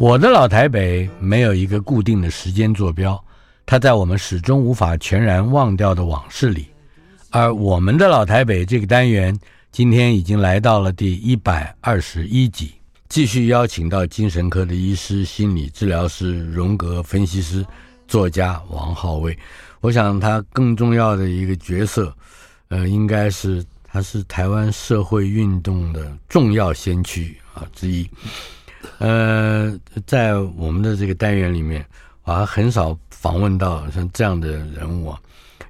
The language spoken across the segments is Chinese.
我的老台北没有一个固定的时间坐标，它在我们始终无法全然忘掉的往事里。而我们的老台北这个单元，今天已经来到了第一百二十一集，继续邀请到精神科的医师、心理治疗师、荣格分析师、作家王浩威。我想他更重要的一个角色，呃，应该是他是台湾社会运动的重要先驱啊之一。呃，在我们的这个单元里面，我还很少访问到像这样的人物啊。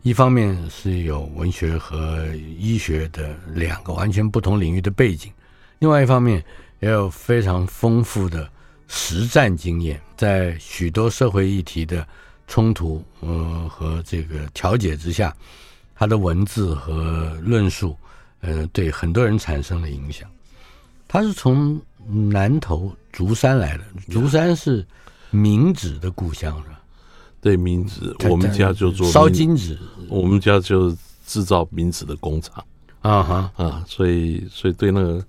一方面是有文学和医学的两个完全不同领域的背景，另外一方面也有非常丰富的实战经验，在许多社会议题的冲突呃和这个调解之下，他的文字和论述呃对很多人产生了影响。他是从。南投竹山来的，竹山是明纸的故乡，是吧？对，明纸，我们家就做烧金纸，我们家就制造明纸的工厂啊哈啊，所以所以对那个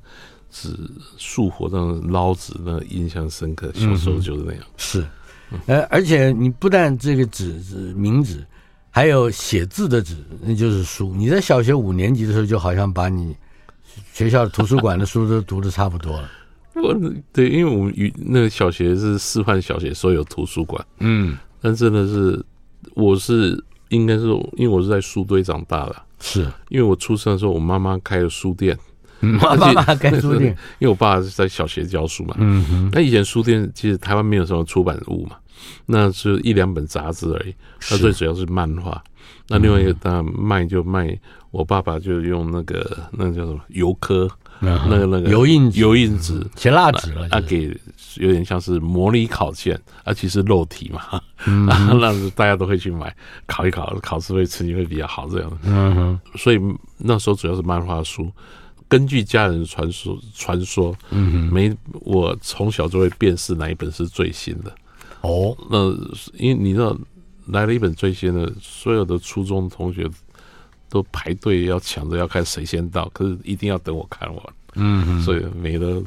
纸树火那种捞纸那个印象深刻，小时候就是那样。嗯、是，呃，而且你不但这个纸是明纸，还有写字的纸，那就是书。你在小学五年级的时候，就好像把你学校的图书馆的书都读的差不多了。我对，因为我们与那个小学是示范小学，所以有图书馆。嗯，但真的是，我是应该是因为我是在书堆长大的，是因为我出生的时候，我妈妈开了书店，妈妈开书店，因为我爸是在小学教书嘛。嗯哼，那以前书店其实台湾没有什么出版物嘛，那是一两本杂志而已。那最主要是漫画。那另外一个当然卖就卖，我爸爸就用那个那个叫什么油刻。那个那个油印油印纸。写蜡纸了，啊，给有点像是模拟考卷，啊，其实肉体嘛，嗯、啊，那大家都会去买，考一考，考试会成绩会比较好这样。嗯哼，所以那时候主要是漫画书，根据家人传说传说，嗯哼，没我从小就会辨识哪一本是最新的。哦，那因为你知道来了一本最新的，所有的初中同学。都排队要抢着要看谁先到，可是一定要等我看完。嗯，所以每个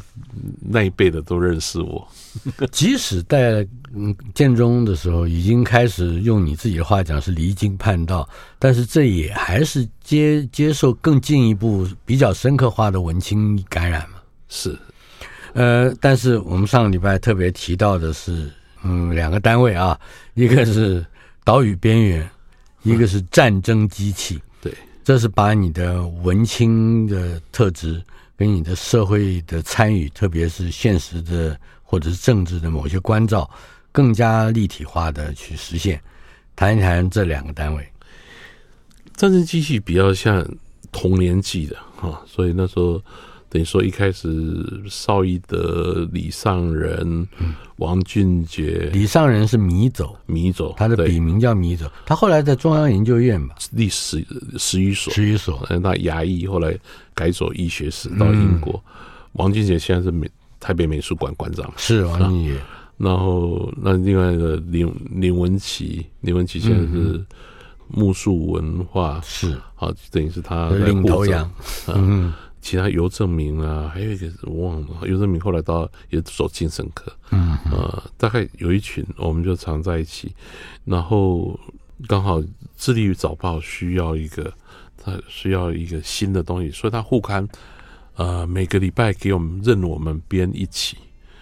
那一辈的都认识我。即使在嗯建中的时候，已经开始用你自己的话讲是离经叛道，但是这也还是接接受更进一步、比较深刻化的文青感染嘛。是，呃，但是我们上个礼拜特别提到的是，嗯，两个单位啊，一个是岛屿边缘，一个是战争机器。这是把你的文青的特质跟你的社会的参与，特别是现实的或者是政治的某些关照，更加立体化的去实现。谈一谈这两个单位。战争机器比较像童年记的哈，所以那时候。等于说，一开始邵逸德、李尚仁、王俊杰，李尚仁是迷走，迷走，他的笔名叫迷走。他后来在中央研究院吧，历史史语所，史语所。那牙医后来改走医学史，到英国。嗯、王俊杰现在是美台北美术馆馆长，是王俊杰。然后那另外一个林林文琪，林文琪现在是木树文化，是好，等于是他领头羊，嗯。其他邮政明啊，还有一个我忘了，邮政明后来到也走精神科，嗯，呃，大概有一群，我们就常在一起，然后刚好致力于早报需要一个，他需要一个新的东西，所以他副刊，呃，每个礼拜给我们任我们编一期，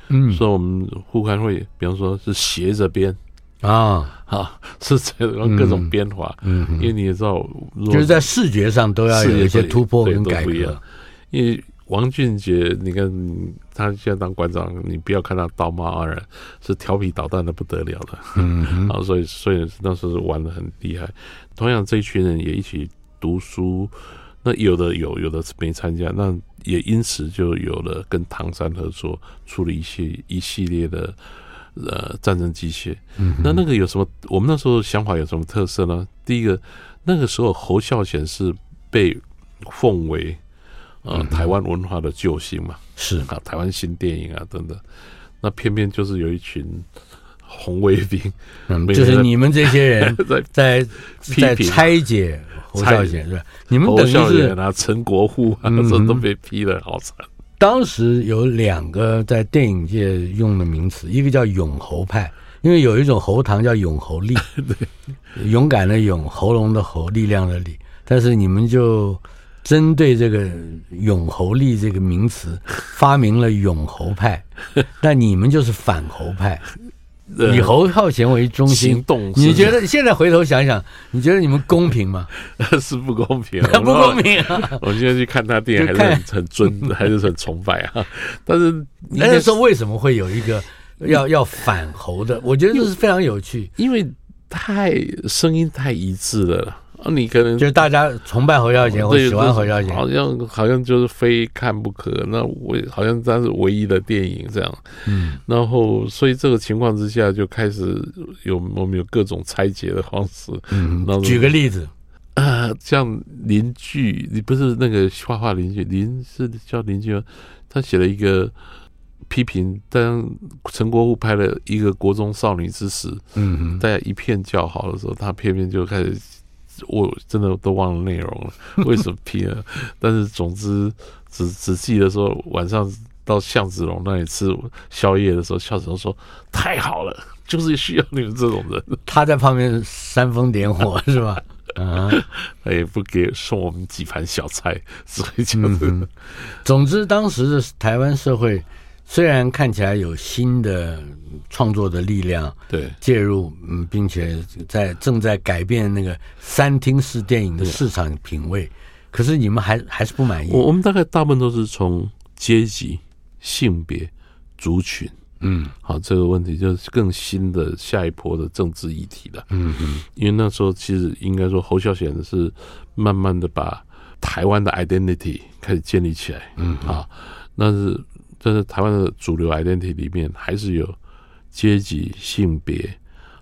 嗯，所以我们副刊会，比方说是斜着编啊，啊，是这种各种编法，嗯，因为你也知道，就是在视觉上都要有一些突破跟改革。因为王俊杰，你看他现在当馆长，你不要看他道貌岸然，是调皮捣蛋的不得了的。嗯，然 后所以所以那时候玩的很厉害。同样这一群人也一起读书，那有的有，有的没参加，那也因此就有了跟唐山合作，出了一些一系列的呃战争机械。嗯，那那个有什么？我们那时候想法有什么特色呢？第一个，那个时候侯孝贤是被奉为。呃，台湾文化的救星嘛，是。啊，台湾新电影啊等等，那偏偏就是有一群红卫兵，嗯，就是你们这些人 在在在拆解侯孝贤是吧？你们等于是啊，陈国富啊，这都被批的好惨。当时有两个在电影界用的名词，一个叫永侯派，因为有一种喉糖叫永侯力，对，勇敢的勇，喉咙的喉，力量的力，但是你们就。针对这个“永侯立”这个名词，发明了“永侯派”，那你们就是反侯派，以侯孝贤为中心。你觉得现在回头想想，你觉得你们公平吗？是不公平，不公平啊！我现在去看他电影，还是很很尊，还是很崇拜啊。但是那时候为什么会有一个要要反侯的？我觉得这是非常有趣，因为太声音太一致了。啊，你可能就是大家崇拜侯孝贤，或喜欢侯孝贤，好像好像就是非看不可。那我好像他是唯一的电影这样，嗯，然后所以这个情况之下就开始有我们有各种拆解的方式，嗯，举个例子啊，像邻居，你不是那个画画邻居，林是叫邻居吗？他写了一个批评，当陈国富拍了一个国中少女之时，嗯，大家一片叫好的时候，他偏偏就开始。我真的都忘了内容了，为什么批了？但是总之只只记得说晚上到向子龙那里吃宵夜的时候，向子龙说太好了，就是需要你们这种人。他在旁边煽风点火是吧？啊，他也不给送我们几盘小菜，所以就是、嗯。总之，当时的台湾社会。虽然看起来有新的创作的力量对介入，嗯，并且在正在改变那个三厅式电影的市场品味，可是你们还还是不满意。我我们大概大部分都是从阶级、性别、族群，嗯，好，这个问题就是更新的下一波的政治议题了。嗯嗯，因为那时候其实应该说侯孝贤是慢慢的把台湾的 identity 开始建立起来，嗯啊，那是。但是台湾的主流 identity 里面还是有阶级、性别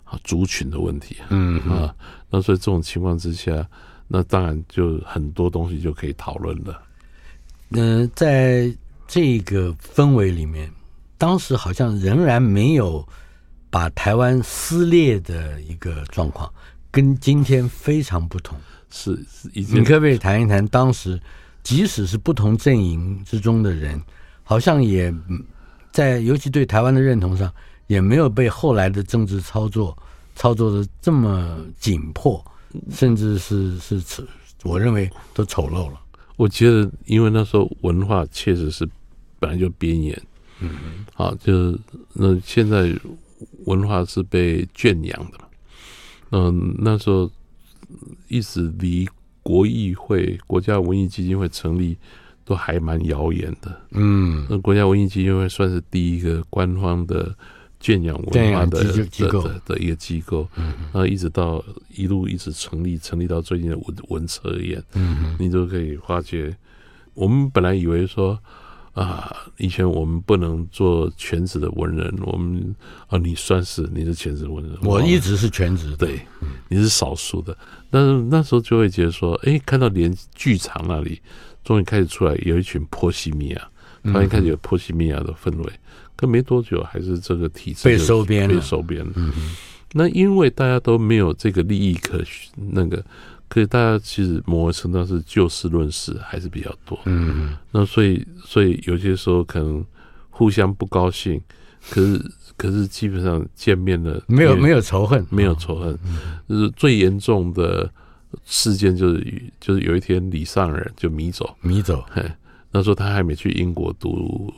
啊、族群的问题，嗯啊，那所以这种情况之下，那当然就很多东西就可以讨论了。嗯、呃，在这个氛围里面，当时好像仍然没有把台湾撕裂的一个状况，跟今天非常不同。是，是已经，你可不可以谈一谈当时，即使是不同阵营之中的人？好像也在，尤其对台湾的认同上，也没有被后来的政治操作操作的这么紧迫，甚至是是丑，我认为都丑陋了。我觉得，因为那时候文化确实是本来就边缘，嗯，好，就是那现在文化是被圈养的嘛，嗯，那时候一直离国议会、国家文艺基金会成立。都还蛮遥远的，嗯，那国家文艺基金会算是第一个官方的圈养文化的的，的一个机构，嗯，然后一直到一路一直成立，成立到最近的文文策院，嗯，你都可以发觉，我们本来以为说啊，以前我们不能做全职的文人，我们啊，你算是你是全职文人，我一直是全职，对，你是少数的，但是那时候就会觉得说，哎，看到连剧场那里。终于开始出来有一群波西米亚，突然开始有波西米亚的氛围，可没多久还是这个体制被收编了，被收编了。嗯，那因为大家都没有这个利益可那个，可是大家其实某个程度是就事论事还是比较多。嗯，那所以所以有些时候可能互相不高兴，可是可是基本上见面了没有没有仇恨，没有仇恨，就是最严重的。事件就是就是有一天李尚仁就迷走。迷走，那时候他还没去英国读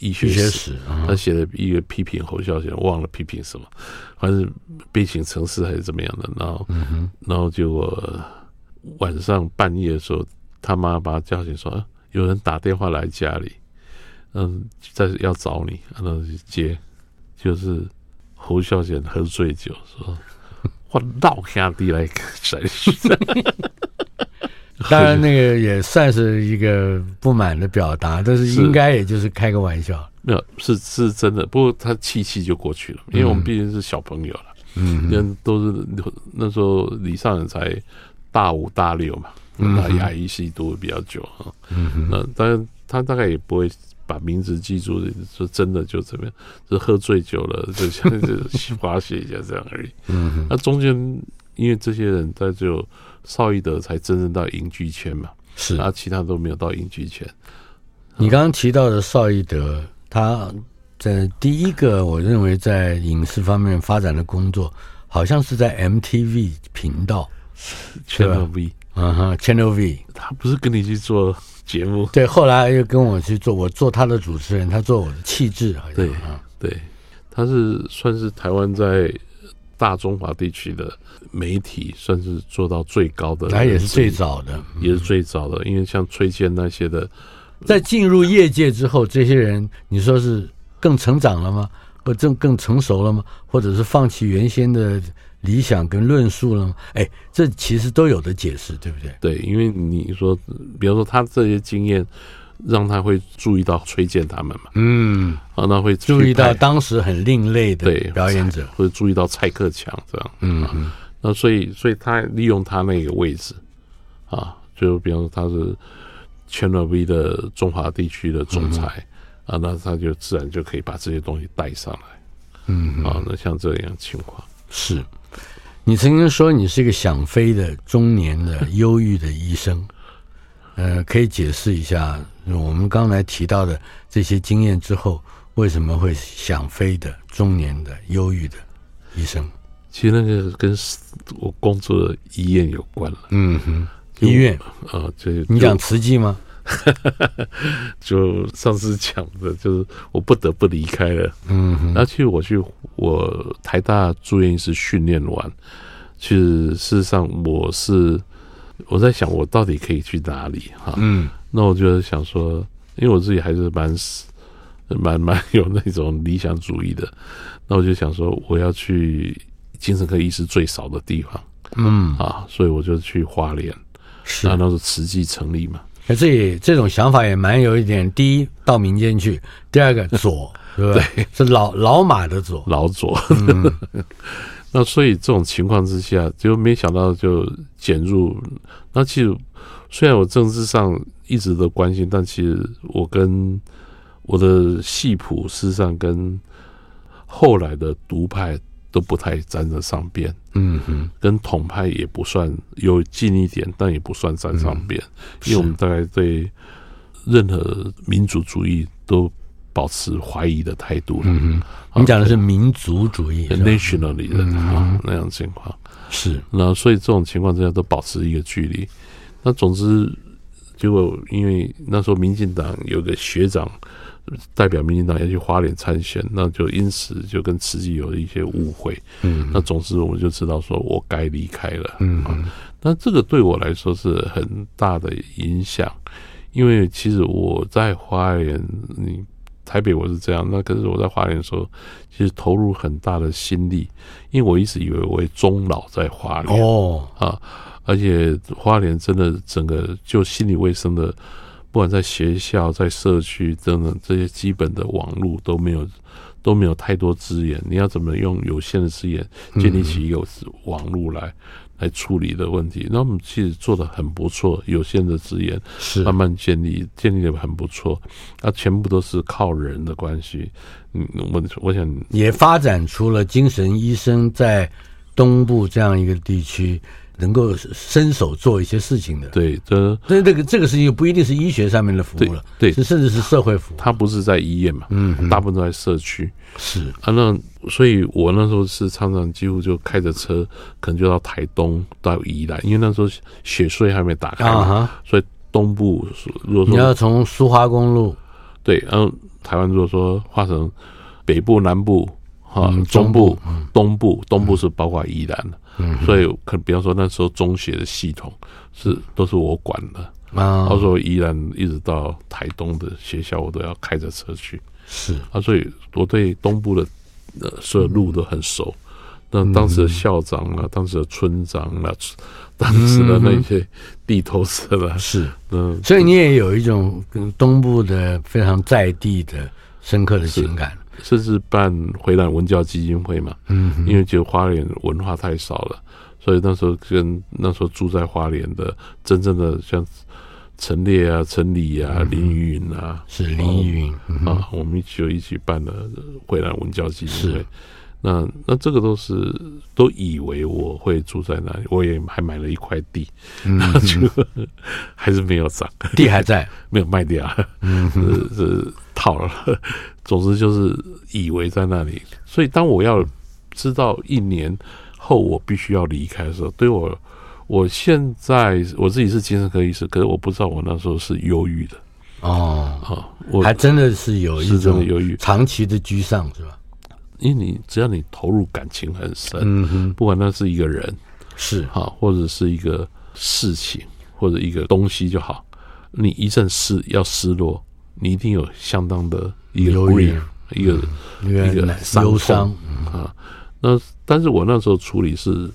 医学史，他写了一个批评侯孝贤，忘了批评什么，反正悲情城市还是怎么样的，然后、嗯、然后结果晚上半夜的时候，他妈把他叫醒说：“有人打电话来家里，嗯，在要找你，然后去接，就是侯孝贤喝醉酒说：“我老兄弟来谁？”当然，那个也算是一个不满的表达，但是应该也就是开个玩笑。没有，是是真的。不过他气气就过去了，因为我们毕竟是小朋友了。嗯，都是那时候李尚仁才大五大六嘛，那牙医系读的比较久哈。嗯，那当然他大概也不会把名字记住，说真的就怎么样，就喝醉酒了，就像就发泄一下这样而已。嗯，那中间因为这些人在就。邵逸德才真正到影剧圈嘛，是，啊其他都没有到影剧圈。你刚刚提到的邵逸德，他在第一个，我认为在影视方面发展的工作，好像是在 MTV 频道，Channel V，嗯哼，Channel V。他不是跟你去做节目？对，后来又跟我去做，我做他的主持人，他做我的气质，好像。对，对，他是算是台湾在。大中华地区的媒体算是做到最高的，他也是最早的，也是最早的。因为像崔健那些的，在进入业界之后，这些人你说是更成长了吗？或更更成熟了吗？或者是放弃原先的理想跟论述了吗？哎，这其实都有的解释，对不对？对，因为你说，比方说他这些经验。让他会注意到崔健他们嘛？嗯，啊，那会注意到当时很另类的表演者，会注意到蔡克强这样。嗯，嗯，那所以，所以他利用他那个位置，啊，就比方说他是 Channel V 的中华地区的总裁，嗯、啊，那他就自然就可以把这些东西带上来。嗯，啊，那像这样情况，是你曾经说你是一个想飞的中年的 忧郁的医生。呃，可以解释一下我们刚才提到的这些经验之后，为什么会想飞的中年的忧郁的医生？其实那个跟我工作的医院有关了。嗯哼，医院啊，这你讲慈济吗？就上次讲的，就是我不得不离开了。嗯那其实我去我台大住院医师训练完，其实事实上我是。我在想，我到底可以去哪里？哈，嗯，那我就想说，因为我自己还是蛮、蛮、蛮有那种理想主义的，那我就想说，我要去精神科医师最少的地方，嗯啊，所以我就去花莲，是，那都是慈济成立嘛。那这也这种想法也蛮有一点，第一到民间去，第二个左，对？是老老马的左，老左。嗯 那所以这种情况之下，就没想到就减入。那其实虽然我政治上一直都关心，但其实我跟我的系谱事实上跟后来的独派都不太沾得上边。嗯哼，跟统派也不算有近一点，但也不算沾上边，嗯、因为我们大概对任何民族主义都。保持怀疑的态度了。嗯哼，你讲的是民族主义，nationally 的啊那样情况是。那所以这种情况之下都保持一个距离。那总之，结果因为那时候民进党有个学长代表民进党要去花莲参选，那就因此就跟慈济有一些误会。嗯，那总之我们就知道说我该离开了。嗯，那这个对我来说是很大的影响，因为其实我在花莲你。台北我是这样，那可是我在花莲的时候，其实投入很大的心力，因为我一直以为我会终老在花莲哦啊，而且花莲真的整个就心理卫生的，不管在学校、在社区等等这些基本的网络都没有都没有太多资源，你要怎么用有限的资源建立起一个网络来？嗯来处理的问题，那我们其实做的很不错，有限的资源是慢慢建立，建立的很不错。那全部都是靠人的关系。嗯，我我想也发展出了精神医生在东部这样一个地区。能够伸手做一些事情的，对，这这这个这个事情不一定是医学上面的服务了，对，是甚至是社会服务。他不是在医院嘛，嗯，大部分都在社区。是。啊，那所以我那时候是常常几乎就开着车，可能就到台东到宜兰，因为那时候雪隧还没打开啊哈，所以东部如果说你要从苏花公路，对，然后台湾如果说划成北部、南部、哈中部、东部，东部是包括宜兰的。嗯，所以可比方说那时候中学的系统是都是我管的，啊，他说宜兰一直到台东的学校，我都要开着车去。是啊，所以我对东部的呃所有路都很熟。那当时的校长啊，当时的村长啊，当时的那些地头蛇啊，是嗯，所以你也有一种跟东部的非常在地的深刻的情感。甚至办回兰文教基金会嘛，嗯，因为觉得花莲文化太少了，所以那时候跟那时候住在花莲的真正的像陈烈啊、陈李啊、嗯、林依云啊，是林依云、嗯、啊，我们一起就一起办了回兰文教基金会。那那这个都是都以为我会住在那里，我也还买了一块地，嗯，就还是没有涨，地还在，没有卖掉，嗯，是是套了。总之就是以为在那里，所以当我要知道一年后我必须要离开的时候，对我，我现在我自己是精神科医师，可是我不知道我那时候是忧郁的哦，啊，我还真的是有一种忧郁，长期的居上是吧？因为你只要你投入感情很深，嗯哼，不管那是一个人是。哈，或者是一个事情或者一个东西就好，你一阵失要失落，你一定有相当的一个 grief，一个一个忧伤。啊。那但是我那时候处理是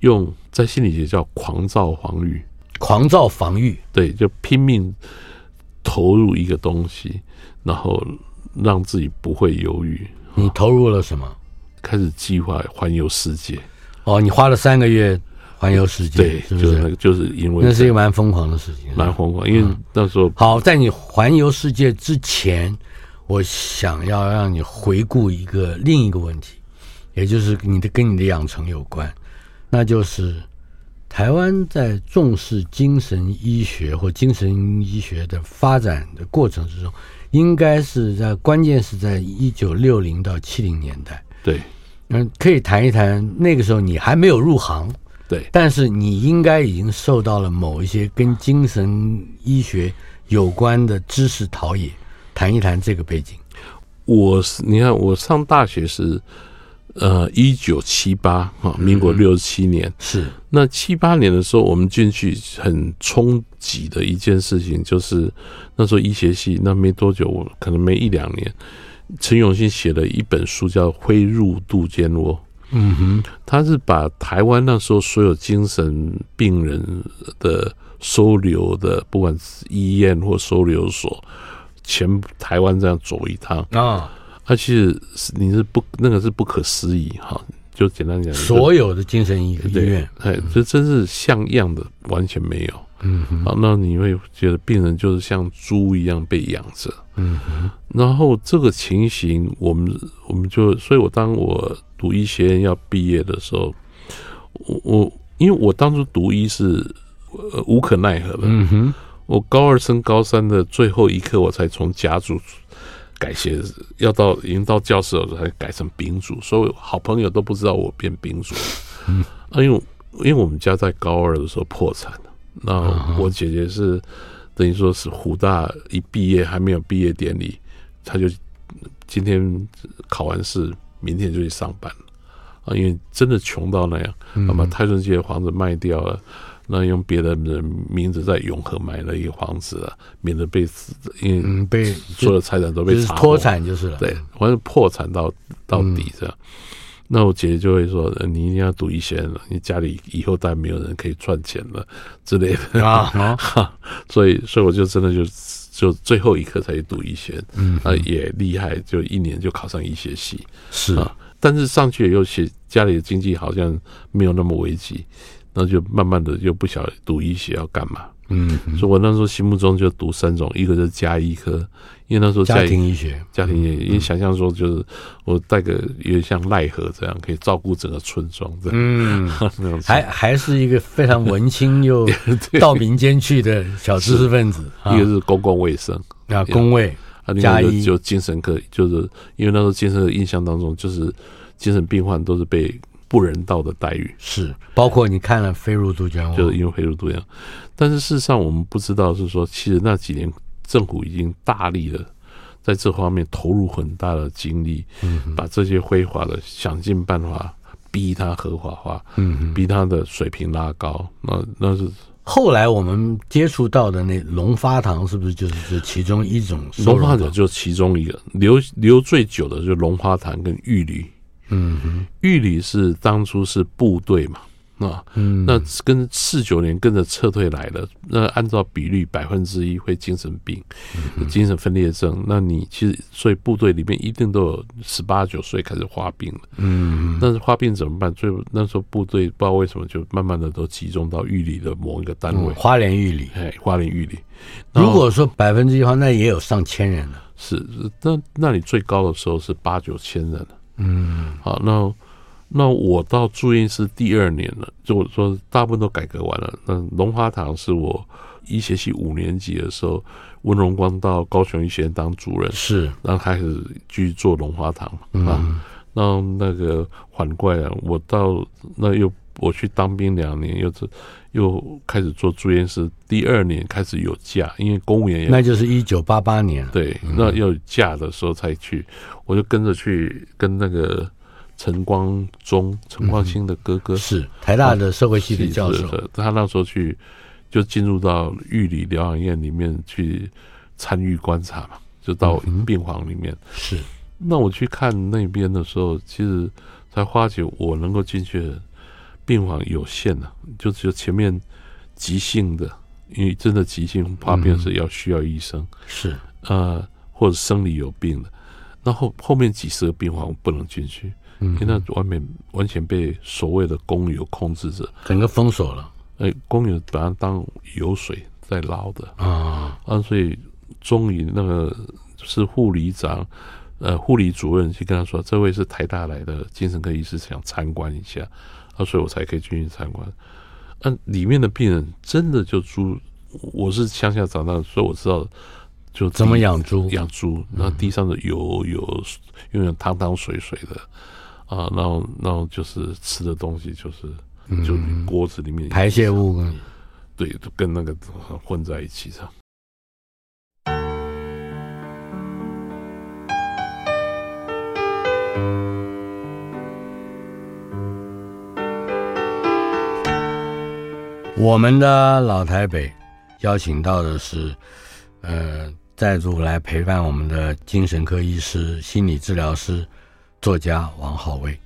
用在心理学叫狂躁防御，狂躁防御，对，就拼命投入一个东西，然后让自己不会忧郁。你投入了什么？开始计划环游世界。哦，你花了三个月环游世界，对，是不是？就是，就是因为那是一个蛮疯狂的事情，蛮疯狂。因为那时候，好，在你环游世界之前，我想要让你回顾一个另一个问题，也就是你的跟你的养成有关，那就是台湾在重视精神医学或精神医学的发展的过程之中。应该是在关键是在一九六零到七零年代，对，嗯，可以谈一谈那个时候你还没有入行，对，但是你应该已经受到了某一些跟精神医学有关的知识陶冶，谈一谈这个背景。我是你看，我上大学是。呃，一九七八哈，民国六十七年、嗯、是那七八年的时候，我们进去很冲击的一件事情，就是那时候医学系那没多久，我可能没一两年，陈永信写了一本书叫《挥入杜鹃窝》。嗯哼，他是把台湾那时候所有精神病人的收留的，不管是医院或收留所，全台湾这样走一趟啊。他其实是你是不那个是不可思议哈，就简单讲，所有的精神医医院，哎，这真是像样的完全没有，嗯哼，好，那你会觉得病人就是像猪一样被养着，嗯哼，然后这个情形，我们我们就，所以我当我读医学院要毕业的时候，我我因为我当初读医是呃无可奈何的，嗯哼，我高二升高三的最后一刻，我才从甲组。改写要到已经到教室了，才改成丙组，所以好朋友都不知道我变丙组。嗯，啊，因为因为我们家在高二的时候破产了，那我姐姐是等于说是湖大一毕业还没有毕业典礼，她就今天考完试，明天就去上班了啊，因为真的穷到那样，那把泰顺街的房子卖掉了。那用别的人名字在永和买了一个房子啊，免得被死，因为被所有财产都被查脱产就是了。对，反正破产到到底这样。嗯、那我姐姐就会说：“你一定要读医学了，你家里以后再没有人可以赚钱了之类的啊。啊 ”所以，所以我就真的就就最后一刻才去读医学，嗯，啊，也厉害，就一年就考上医学系。是啊，但是上去以后写家里的经济好像没有那么危急。那就慢慢的又不晓得读医学要干嘛，嗯，所以我那时候心目中就读三种，一个是加医科，因为那时候家庭医学，家庭医学，因为想象说就是我带个有点像奈何这样，可以照顾整个村庄这样，嗯，那种还还是一个非常文青又到民间去的小知识分子。一个是公共卫生啊，公卫，啊，就精神科，就是因为那时候精神科印象当中就是精神病患都是被。不人道的待遇是，包括你看了《飞入杜鹃窝》，就是因为飞入杜鹃。但是事实上，我们不知道是说，其实那几年政府已经大力的在这方面投入很大的精力，嗯，把这些非法的想尽办法逼他合法化，嗯，逼他的水平拉高。那那是后来我们接触到的那龙发堂，是不是就是这其中一种？龙发堂就其中一个，留留最久的就是龙发堂跟玉里。嗯哼，玉里是当初是部队嘛。啊，嗯，那跟四九年跟着撤退来的，那按照比率百分之一会精神病、嗯、精神分裂症。那你其实所以部队里面一定都有十八九岁开始发病了，嗯，但是发病怎么办？最后那时候部队不知道为什么就慢慢的都集中到玉里的某一个单位，嗯、花莲玉里，哎，花莲玉里。如果说百分之一的话，那也有上千人了。是，那那你最高的时候是八九千人了。嗯，好，那。那我到住院是第二年了，就我说大部分都改革完了。那龙华堂是我医学系五年级的时候，温荣光到高雄医学院当主任，是，然后开始继续做龙华堂啊。嗯、那那个反过来，我到那又我去当兵两年，又是又开始做住院师。第二年开始有假，因为公务员也那就是一九八八年，对，那要有假的时候才去，我就跟着去跟那个。陈光忠、陈光兴的哥哥、嗯、是台大的社会系的教授，他那时候去就进入到玉里疗养院里面去参与观察嘛，就到病房里面。嗯、是，那我去看那边的时候，其实才发觉我能够进去的病房有限的，就只有前面急性的，因为真的急性发病是要需要医生，嗯、是呃或者生理有病的，那后后面几十个病房不能进去。因为那外面完全被所谓的工友控制着，整个封锁了。哎，工友把它当油水在捞的啊啊！所以终于那个是护理长，呃，护理主任去跟他说：“这位是台大来的精神科医师，想参观一下。”啊，所以我才可以进去参观。嗯、啊，里面的病人真的就猪，我是乡下长大的，所以我知道就怎么养猪，养猪，然后地上的油有永远汤汤水水的。啊，然后，然后就是吃的东西，就是就锅子里面排泄物，对，就跟那个混在一起这样。我们的老台北邀请到的是，呃，再度来陪伴我们的精神科医师、心理治疗师。作家王浩威，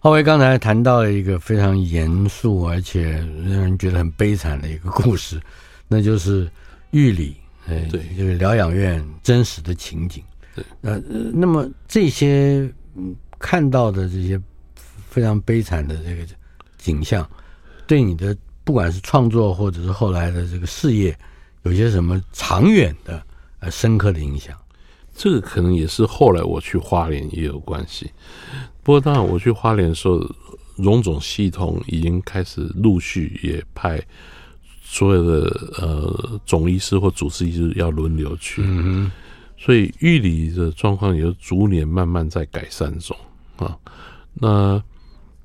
浩威刚才谈到了一个非常严肃而且让人觉得很悲惨的一个故事，那就是玉里，哎，对，这个疗养院真实的情景。对，呃，那么这些看到的这些非常悲惨的这个景象，对你的不管是创作或者是后来的这个事业，有些什么长远的呃深刻的影响？这个可能也是后来我去花莲也有关系，不过当然我去花莲的时候，荣总系统已经开始陆续也派所有的呃总医师或主治医师要轮流去，嗯，所以玉里的状况也就逐年慢慢在改善中啊。那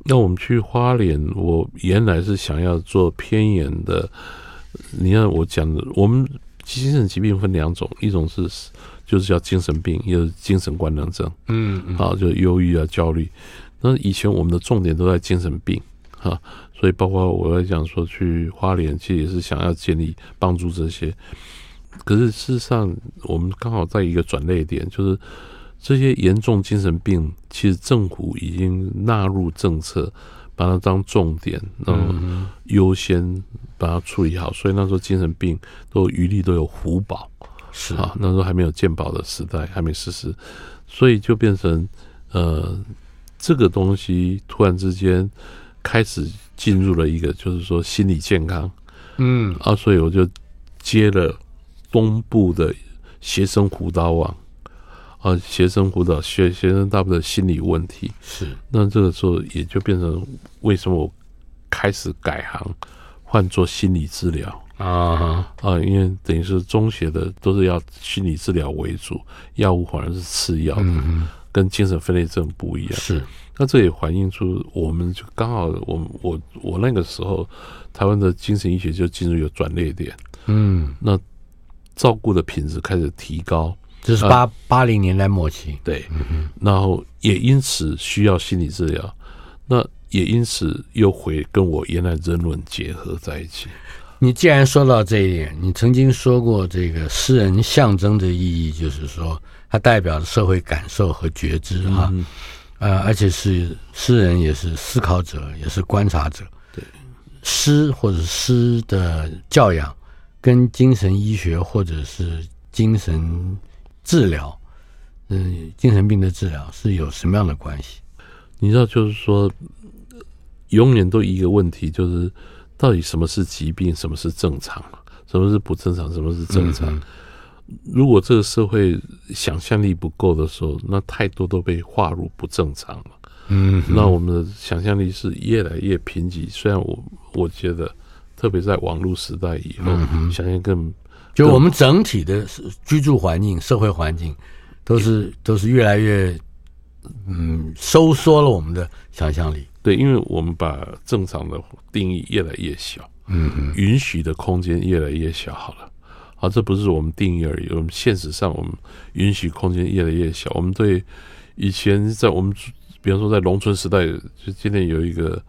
那我们去花莲，我原来是想要做偏远的，你看我讲的，我们精神疾病分两种，一种是。就是叫精神病，也是精神官能症，嗯，嗯，啊，就忧郁啊、焦虑。那以前我们的重点都在精神病，哈，所以包括我在讲说去花莲，其实也是想要建立帮助这些。可是事实上，我们刚好在一个转捩点，就是这些严重精神病，其实政府已经纳入政策，把它当重点，然后优先把它处理好。所以那时候精神病都余力都有福保。是。啊，那时候还没有健保的时代，还没实施，所以就变成呃，这个东西突然之间开始进入了一个，就是说心理健康，嗯。啊，所以我就接了东部的学生辅导网啊，学生辅导学学生大部分心理问题是，那这个时候也就变成为什么我开始改行换做心理治疗。啊啊！因为等于是中学的都是要心理治疗为主，药物反而是次要的，嗯，跟精神分裂症不一样。是，那这也反映出我们就刚好，我我我那个时候，台湾的精神医学就进入一个转捩点。嗯，那照顾的品质开始提高，这是八八零年代末期。对，嗯，然后也因此需要心理治疗，那也因此又回跟我原来人伦结合在一起。你既然说到这一点，你曾经说过，这个诗人象征的意义，就是说，它代表了社会感受和觉知哈，嗯、呃，而且是诗人也是思考者，也是观察者。对，诗或者诗的教养，跟精神医学或者是精神治疗，嗯，精神病的治疗是有什么样的关系？你知道，就是说，永远都一个问题，就是。到底什么是疾病？什么是正常？什么是不正常？什么是正常？如果这个社会想象力不够的时候，那太多都被划入不正常了。嗯，那我们的想象力是越来越贫瘠。虽然我我觉得，特别在网络时代以后，想象更就我们整体的居住环境、社会环境，都是都是越来越嗯收缩了我们的想象力。对，因为我们把正常的定义越来越小，嗯嗯，允许的空间越来越小。好了，好，这不是我们定义而已。我们现实上，我们允许空间越来越小。我们对以前在我们，比方说在农村时代，就今天有一个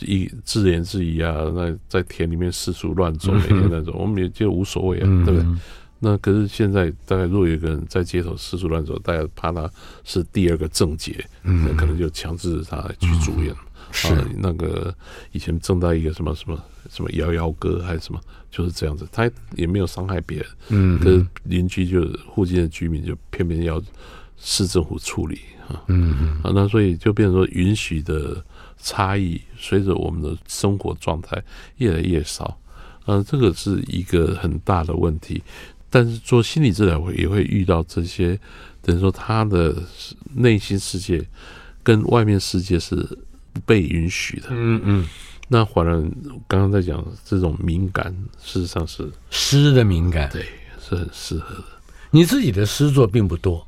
一自言自语啊，那在田里面四处乱走，每天那种，我们也就无所谓啊，对不对？那可是现在，大概如果有一个人在街头四处乱走，大家怕他是第二个郑捷，嗯，那可能就强制他去住院。嗯、是、啊、那个以前正在一个什么什么什么摇摇哥还是什么，就是这样子，他也没有伤害别人，嗯，可是邻居就附近的居民就偏偏要市政府处理啊，嗯啊，那所以就变成说允许的差异，随着我们的生活状态越来越少，嗯、啊，这个是一个很大的问题。但是做心理治疗会也会遇到这些，等于说他的内心世界跟外面世界是不被允许的。嗯嗯，那反而刚刚在讲这种敏感，事实上是诗的敏感，对，是很适合的。你自己的诗作并不多，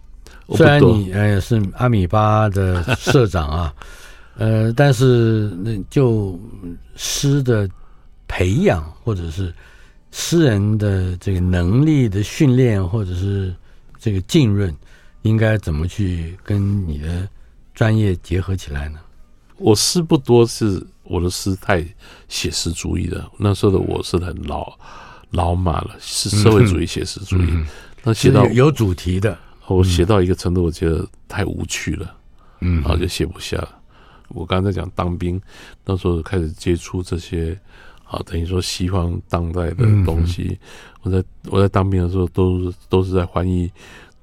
虽然你呃是阿米巴的社长啊，呃，但是那就诗的培养或者是。诗人的这个能力的训练，或者是这个浸润，应该怎么去跟你的专业结合起来呢？我诗不多，是我的诗太写实主义的。那时候的我是很老老马了，是社会主义写实主义。那写到有主题的，我写到一个程度，我觉得太无趣了，嗯，然后就写不下了。我刚才讲当兵，那时候开始接触这些。啊，等于说西方当代的东西，嗯、我在我在当兵的时候都，都都是在翻译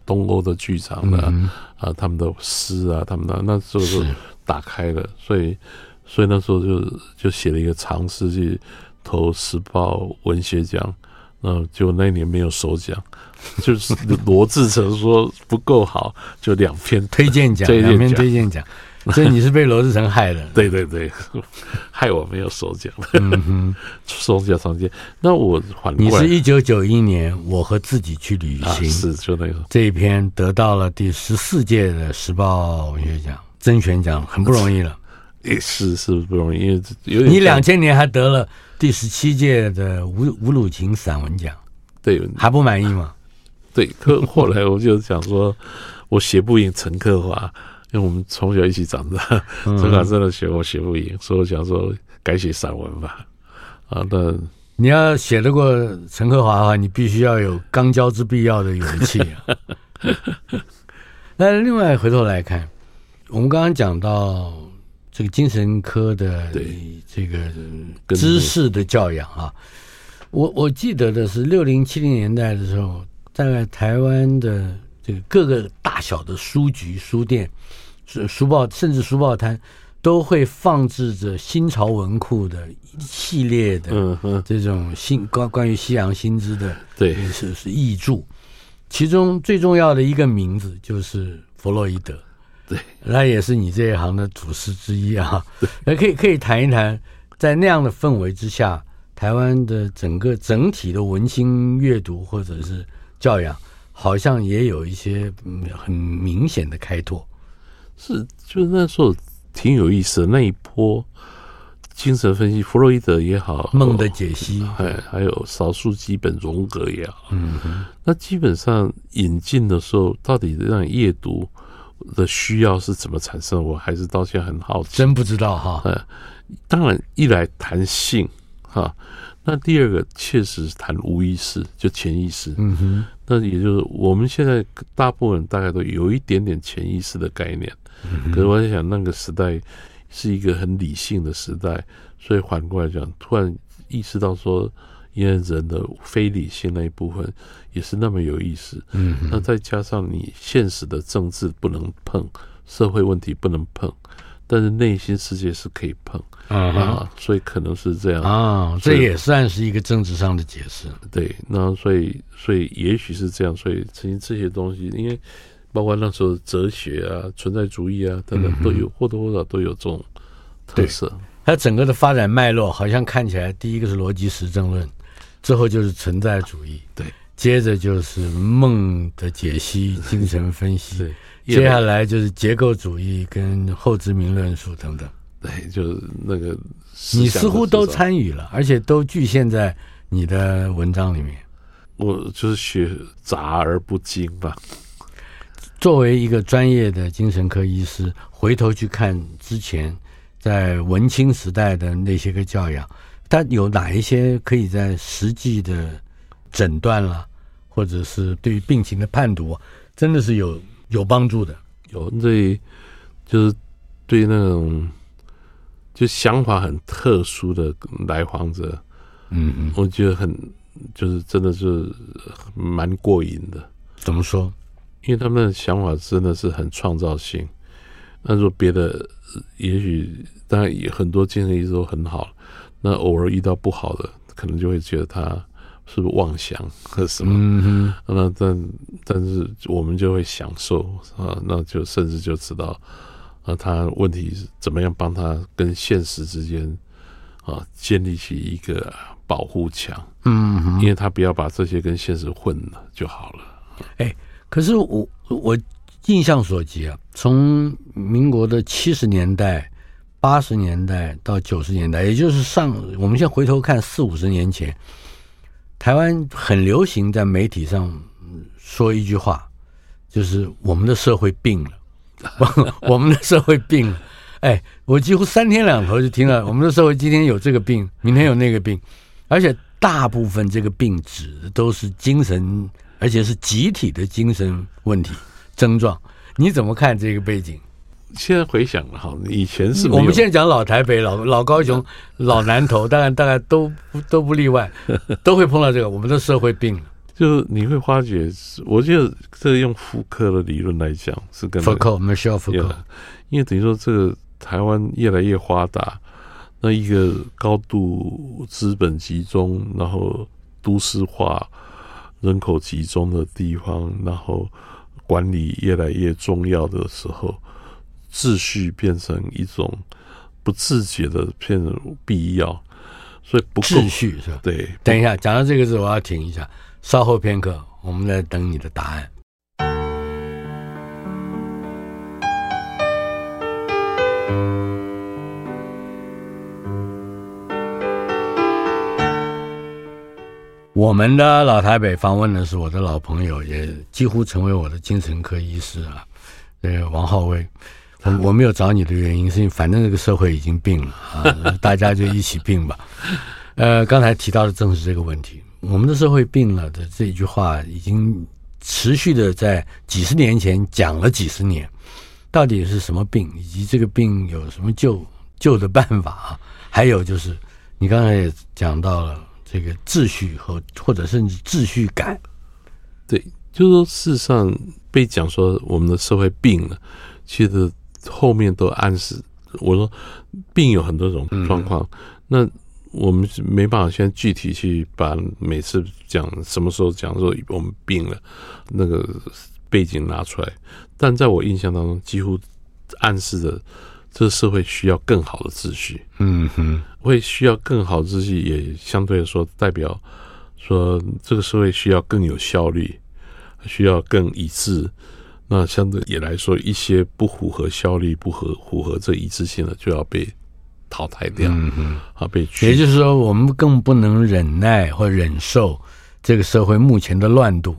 东欧的剧场的、嗯、啊，他们的诗啊，他们的那时候就打开了，所以所以那时候就就写了一个长诗去投时报文学奖，那就那一年没有首奖，就是罗志成说不够好，就两篇推荐奖，两篇推荐奖。所以你是被罗志成害的，对对对，害我没有手脚，嗯哼，首奖上届。那我反你是一九九一年，我和自己去旅行，啊、是就那个这一篇得到了第十四届的时报文学奖甄选奖，很不容易了。也是是不容易，因为有点你两千年还得了第十七届的吴吴鲁琴散文奖，对，还不满意吗？对，可后来我就想说，我写不赢陈克华。因为我们从小一起长大，陈卡真的写我写不赢，所以我想说改写散文吧。啊，那你要写得过陈克华的话，你必须要有刚交之必要的勇气啊。那另外回头来看，我们刚刚讲到这个精神科的这个知识的教养啊，我我记得的是六零七零年代的时候，大概台湾的这个各个大小的书局书店。书书报甚至书报摊都会放置着新潮文库的一系列的这种新关关于西洋新知的对。是是译著，其中最重要的一个名字就是弗洛伊德，对，那也是你这一行的祖师之一啊。那可以可以谈一谈，在那样的氛围之下，台湾的整个整体的文青阅读或者是教养，好像也有一些很明显的开拓。是，就是那时候挺有意思的那一波精神分析，弗洛伊德也好，梦的解析，哎，还有少数基本荣格也好，嗯哼，那基本上引进的时候，到底让阅读的需要是怎么产生？我还是到现在很好奇，真不知道哈。嗯，当然一来谈性哈，那第二个确实是谈无意识，就潜意识。嗯哼，那也就是我们现在大部分人大概都有一点点潜意识的概念。嗯、可是我在想，那个时代是一个很理性的时代，所以反过来讲，突然意识到说，因为人的非理性那一部分也是那么有意思。嗯，那再加上你现实的政治不能碰，社会问题不能碰，但是内心世界是可以碰。嗯、啊，所以可能是这样啊，这也算是一个政治上的解释。对，那所以所以也许是这样，所以曾经这些东西，因为包括那时候哲学啊、存在主义啊等等，都有或多或少都有这种特色。它整个的发展脉络好像看起来，第一个是逻辑实证论，之后就是存在主义，对，接着就是梦的解析、精神分析，对，接下来就是结构主义跟后殖民论述等等。对，就是那个，你似乎都参与了，而且都局限在你的文章里面。我就是学杂而不精吧。作为一个专业的精神科医师，回头去看之前在文青时代的那些个教养，他有哪一些可以在实际的诊断了，或者是对于病情的判读，真的是有有帮助的？有，对就是对那种。就想法很特殊的来访者，嗯嗯，我觉得很就是真的是蛮过瘾的。怎么说？因为他们的想法真的是很创造性。那说别的，也许当然也很多精神医生都很好，那偶尔遇到不好的，可能就会觉得他是不是妄想 和什么。嗯哼，那但但是我们就会享受啊，那就甚至就知道。啊，他问题是怎么样帮他跟现实之间啊建立起一个保护墙？嗯，因为他不要把这些跟现实混了就好了。哎，可是我我印象所及啊，从民国的七十年代、八十年代到九十年代，也就是上我们现在回头看四五十年前，台湾很流行在媒体上说一句话，就是我们的社会病了。我们的社会病了，哎，我几乎三天两头就听了，我们的社会今天有这个病，明天有那个病，而且大部分这个病指的都是精神，而且是集体的精神问题症状。你怎么看这个背景？现在回想了哈，以前是我们现在讲老台北、老老高雄、老南投，当然大概都不都不例外，都会碰到这个，我们的社会病就是你会发觉，我觉得这用福柯的理论来讲是跟福柯，Michel Foucault，因为等于说这个台湾越来越发达，那一个高度资本集中，然后都市化、人口集中的地方，然后管理越来越重要的时候，秩序变成一种不自觉的变成必要，所以不秩序是吧？对，等一下，讲到这个字，我要停一下。稍后片刻，我们来等你的答案。我们的老台北访问的是我的老朋友，也几乎成为我的精神科医师啊。这个王浩威，我我没有找你的原因是因为反正这个社会已经病了啊，大家就一起病吧。呃，刚才提到的正是这个问题。我们的社会病了的这一句话，已经持续的在几十年前讲了几十年，到底是什么病，以及这个病有什么救救的办法啊？还有就是，你刚才也讲到了这个秩序和或者甚至秩序感。对，就是说，事实上被讲说我们的社会病了，其实后面都暗示我说病有很多种状况，嗯、那。我们没办法先具体去把每次讲什么时候讲说我们病了那个背景拿出来，但在我印象当中，几乎暗示着这个社会需要更好的秩序。嗯哼，会需要更好的秩序，也相对来说代表说这个社会需要更有效率，需要更一致。那相对也来说，一些不符合效率、不合符合这一致性的，就要被。淘汰掉，嗯哼，啊，被也就是说，我们更不能忍耐或忍受这个社会目前的乱度。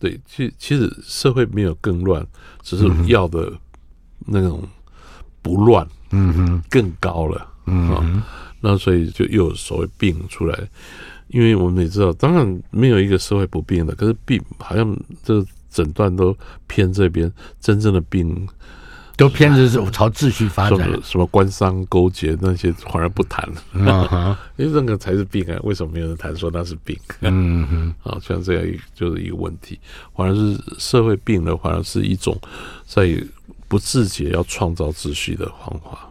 对，其其实社会没有更乱，只是要的那种不乱，嗯哼，更高了，嗯哼，那所以就又有所谓病出来。因为我们也知道，当然没有一个社会不病的，可是病好像这诊断都偏这边，真正的病。都偏着是朝秩序发展，什么官商勾结那些反而不谈了，因为那个才是病啊！为什么没有人谈说那是病？嗯哼，啊，像这样一就是一个问题，反而是社会病了，反而是一种在不自觉要创造秩序的方法。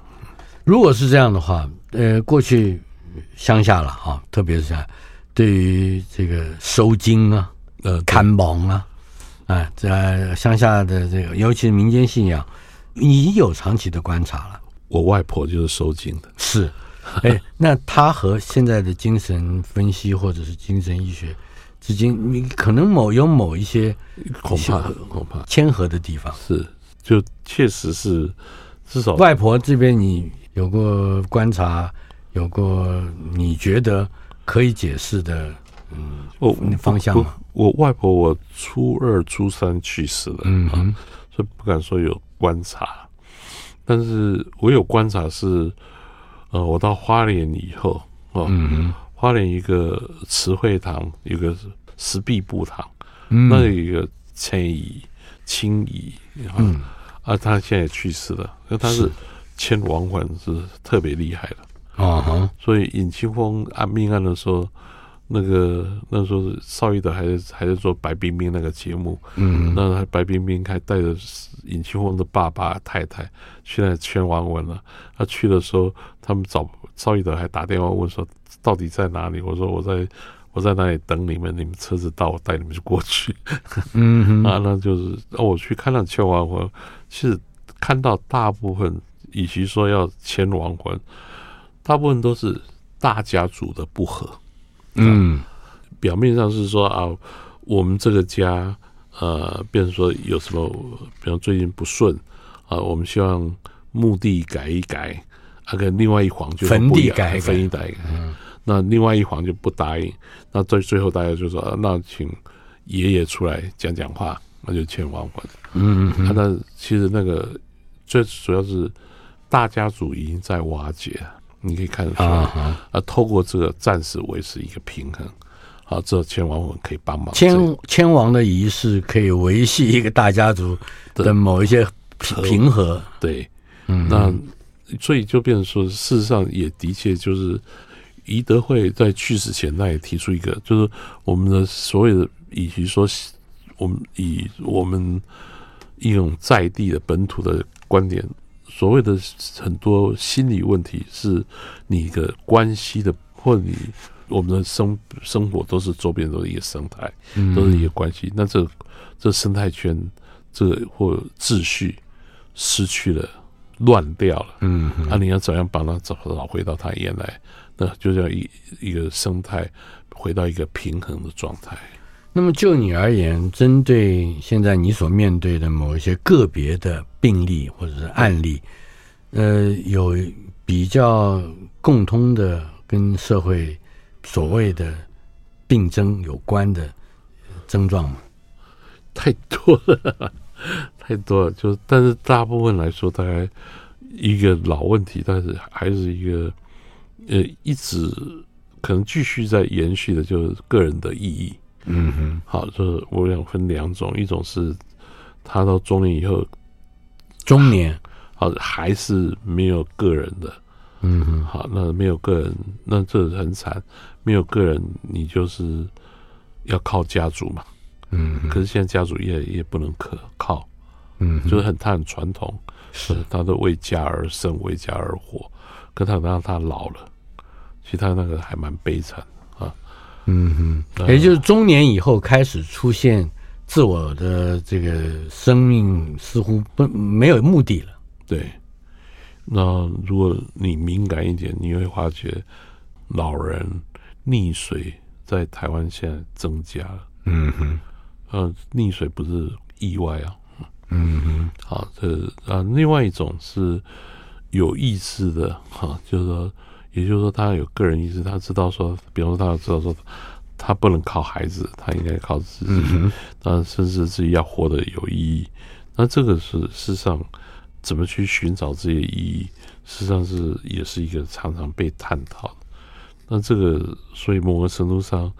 如果是这样的话，呃，过去乡下了啊，特别是对于这个收金啊、呃看亡啊，哎，在乡下的这个，尤其是民间信仰。你有长期的观察了，我外婆就是收惊的，是，哎，那她和现在的精神分析或者是精神医学之间，你可能某有某一些恐怕恐怕谦和的地方，是，就确实是至少外婆这边你有过观察，有过你觉得可以解释的，嗯，哦，方向吗？我外婆我初二初三去世了，嗯哼，所以不敢说有。观察，但是我有观察是，呃，我到花莲以后，哦，嗯、哼。花莲一个慈惠堂，一个石壁布堂，嗯、那有一个千姨、清姨，嗯，啊，他现在也去世了，那他是。迁亡魂是特别厉害的，啊，所以尹清风案命案的时候。那个那时候邵逸德还是还在做白冰冰那个节目，嗯，那白冰冰还带着尹清峰的爸爸太太去那圈王文了。他去的时候，他们找邵逸德还打电话问说到底在哪里？我说我在我在那里等你们，你们车子到，我带你们就过去。嗯 啊，那就是我去看那牵亡魂，其实看到大部分，与其说要签亡魂，大部分都是大家族的不和。嗯，表面上是说啊，我们这个家呃，变成说有什么，比方最近不顺啊，我们希望墓地改一改，啊，跟另外一房就坟地改坟地改，嗯，那另外一房就不答应，那最最后大家就说，啊，那请爷爷出来讲讲话，那就牵亡魂。嗯嗯，那其实那个最主要是大家族已经在瓦解。你可以看得出来，啊，啊，透过这个暂时维持一个平衡，好，这牵亡魂可以帮忙。千千王的仪式可以维系一个大家族的某一些平平和。对，嗯，那所以就变成说，事实上也的确就是，宜德会在去世前，他也提出一个，就是我们的所有的，以及说我们以我们一种在地的本土的观点。所谓的很多心理问题，是你的关系的，或者你我们的生生活都是周边都是一个生态，都是一个关系。那这这生态圈，这个或秩序失去了，乱掉了。嗯，那你要怎样把它找找回到它原来？那就叫一一个生态回到一个平衡的状态。那么就你而言，针对现在你所面对的某一些个别的病例或者是案例，呃，有比较共通的跟社会所谓的病症有关的症状吗？太多了，太多了。就但是大部分来说，大概一个老问题，但是还是一个呃，一直可能继续在延续的，就是个人的意义。嗯哼，好，就是我想分两种，一种是他到中年以后，中年好还是没有个人的，嗯哼，好，那没有个人，那这很惨，没有个人，你就是要靠家族嘛，嗯，可是现在家族也也不能可靠，嗯，就是很他很传统，是。他都为家而生，为家而活，可他让他老了，其实他那个还蛮悲惨。嗯哼，也就是中年以后开始出现自我的这个生命似乎不没有目的了。对，那如果你敏感一点，你会发觉老人溺水在台湾现在增加了。嗯哼，呃，溺水不是意外啊。嗯哼，好，这啊，另外一种是有意识的哈，就是说。也就是说，他有个人意识，他知道说，比方说，他知道说，他不能靠孩子，他应该靠自己，嗯哼，甚至自己要活得有意义。那这个是事实上怎么去寻找这些意义，事实际上是也是一个常常被探讨的。那这个，所以某个程度上，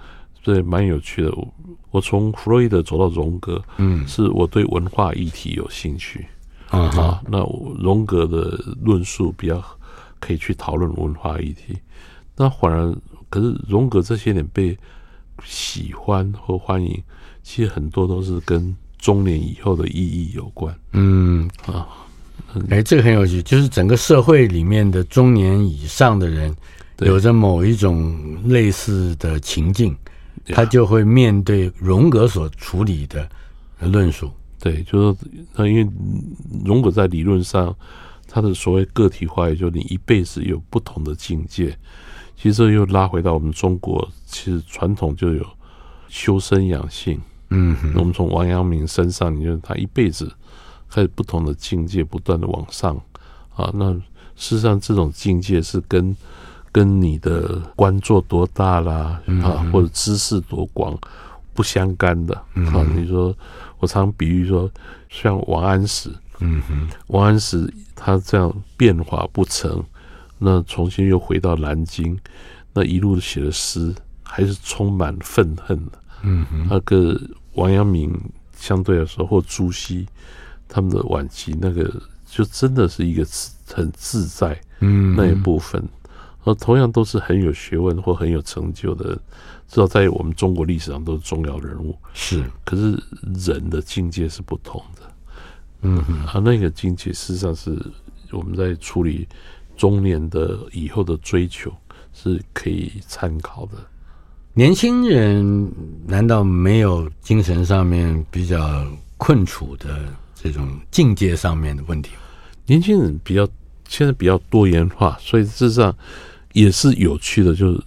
对，蛮有趣的。我我从弗洛伊德走到荣格，嗯，是我对文化议题有兴趣，嗯、啊，那荣格的论述比较可以去讨论文化议题。那反而，可是荣格这些年被喜欢或欢迎，其实很多都是跟中年以后的意义有关。嗯啊，哎，这个很有趣，就是整个社会里面的中年以上的人。有着某一种类似的情境，他就会面对荣格所处理的论述。对，就是他，因为荣格在理论上，他的所谓个体化，也就是你一辈子有不同的境界。其实这又拉回到我们中国，其实传统就有修身养性。嗯哼，我们从王阳明身上，你觉得他一辈子开始不同的境界，不断的往上啊。那事实上，这种境界是跟跟你的官做多大啦，啊，或者知识多广不相干的啊。你说，我常比喻说，像王安石，嗯哼，王安石他这样变化不成，那重新又回到南京，那一路写的诗还是充满愤恨的。嗯哼，那个王阳明相对来说，或朱熹他们的晚期那个，就真的是一个很自在，嗯，那一部分。而同样都是很有学问或很有成就的，至少在我们中国历史上都是重要人物。是，可是人的境界是不同的。嗯哼，而那个境界事实上是我们在处理中年的以后的追求是可以参考的。年轻人难道没有精神上面比较困处的这种境界上面的问题？年轻人比较现在比较多元化，所以事实上。也是有趣的，就是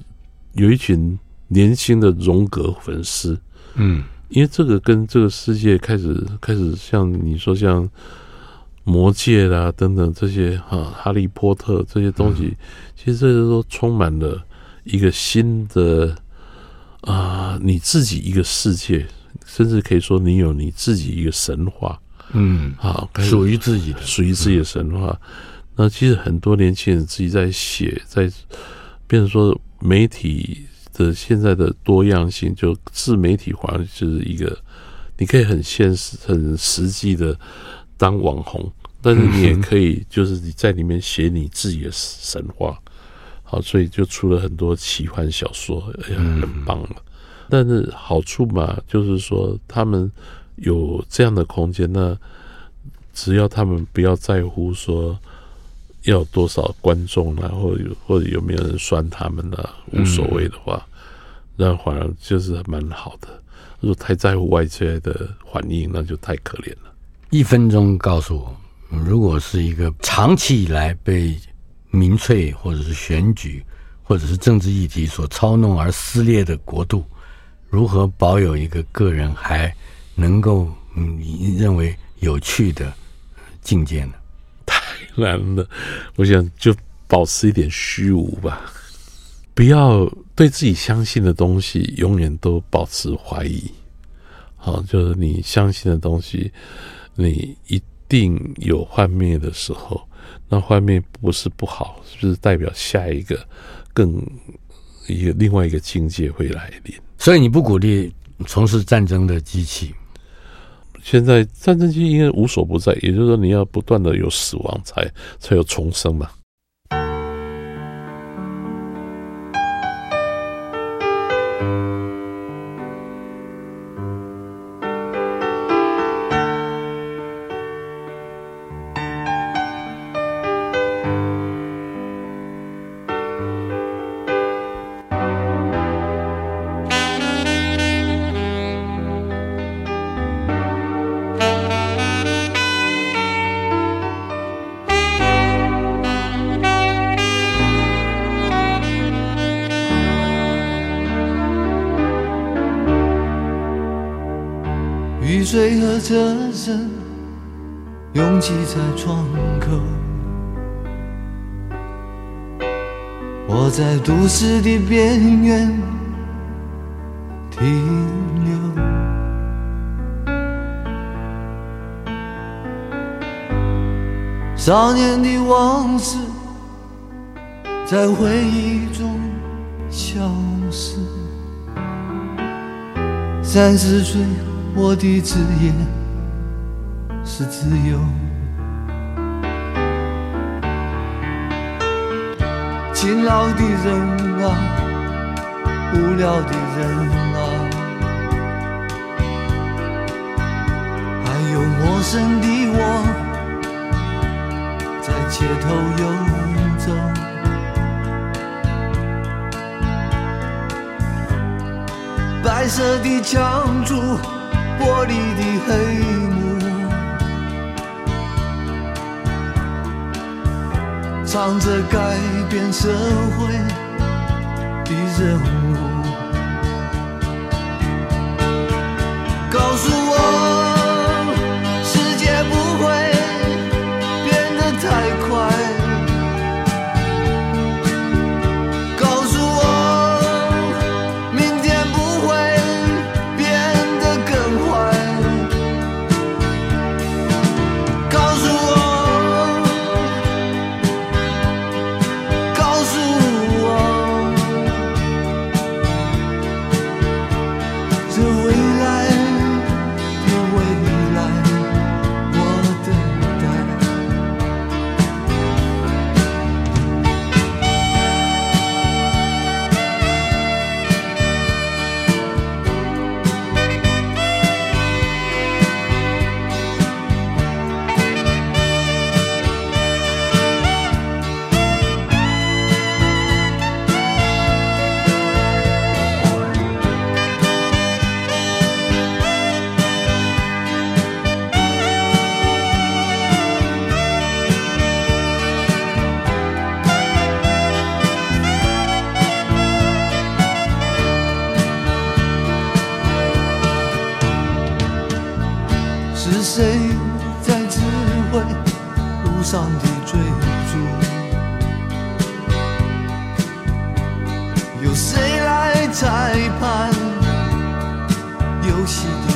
有一群年轻的荣格粉丝，嗯，因为这个跟这个世界开始开始像你说像魔戒啦等等这些哈，哈利波特这些东西，其实这些都充满了一个新的啊，你自己一个世界，甚至可以说你有你自己一个神话，嗯，啊，属于自己的，属于自己的神话。那其实很多年轻人自己在写，在变成说媒体的现在的多样性，就自媒体化就是一个，你可以很现实、很实际的当网红，但是你也可以就是你在里面写你自己的神话，好，所以就出了很多奇幻小说，哎呀，很棒了。但是好处嘛，就是说他们有这样的空间，那只要他们不要在乎说。要多少观众啊，或者或者有没有人酸他们呢？无所谓的话，那反而就是蛮好的。如果太在乎外界的反应，那就太可怜了。一分钟告诉我，如果是一个长期以来被民粹或者是选举或者是政治议题所操弄而撕裂的国度，如何保有一个个人还能够你认为有趣的境界呢？太难了，我想就保持一点虚无吧，不要对自己相信的东西永远都保持怀疑。好，就是你相信的东西，你一定有幻灭的时候。那幻灭不是不好，是不是代表下一个更一个另外一个境界会来临？所以你不鼓励从事战争的机器。现在战争机应该无所不在，也就是说，你要不断的有死亡才，才才有重生嘛。水和车声拥挤在窗口，我在都市的边缘停留。少年的往事在回忆中消失。三十岁，我的职业是自由。勤劳的人啊，无聊的人啊，还有陌生的我，在街头游走。白色的墙柱，忙着改变社会的任无上的追逐。有谁来裁判？游戏的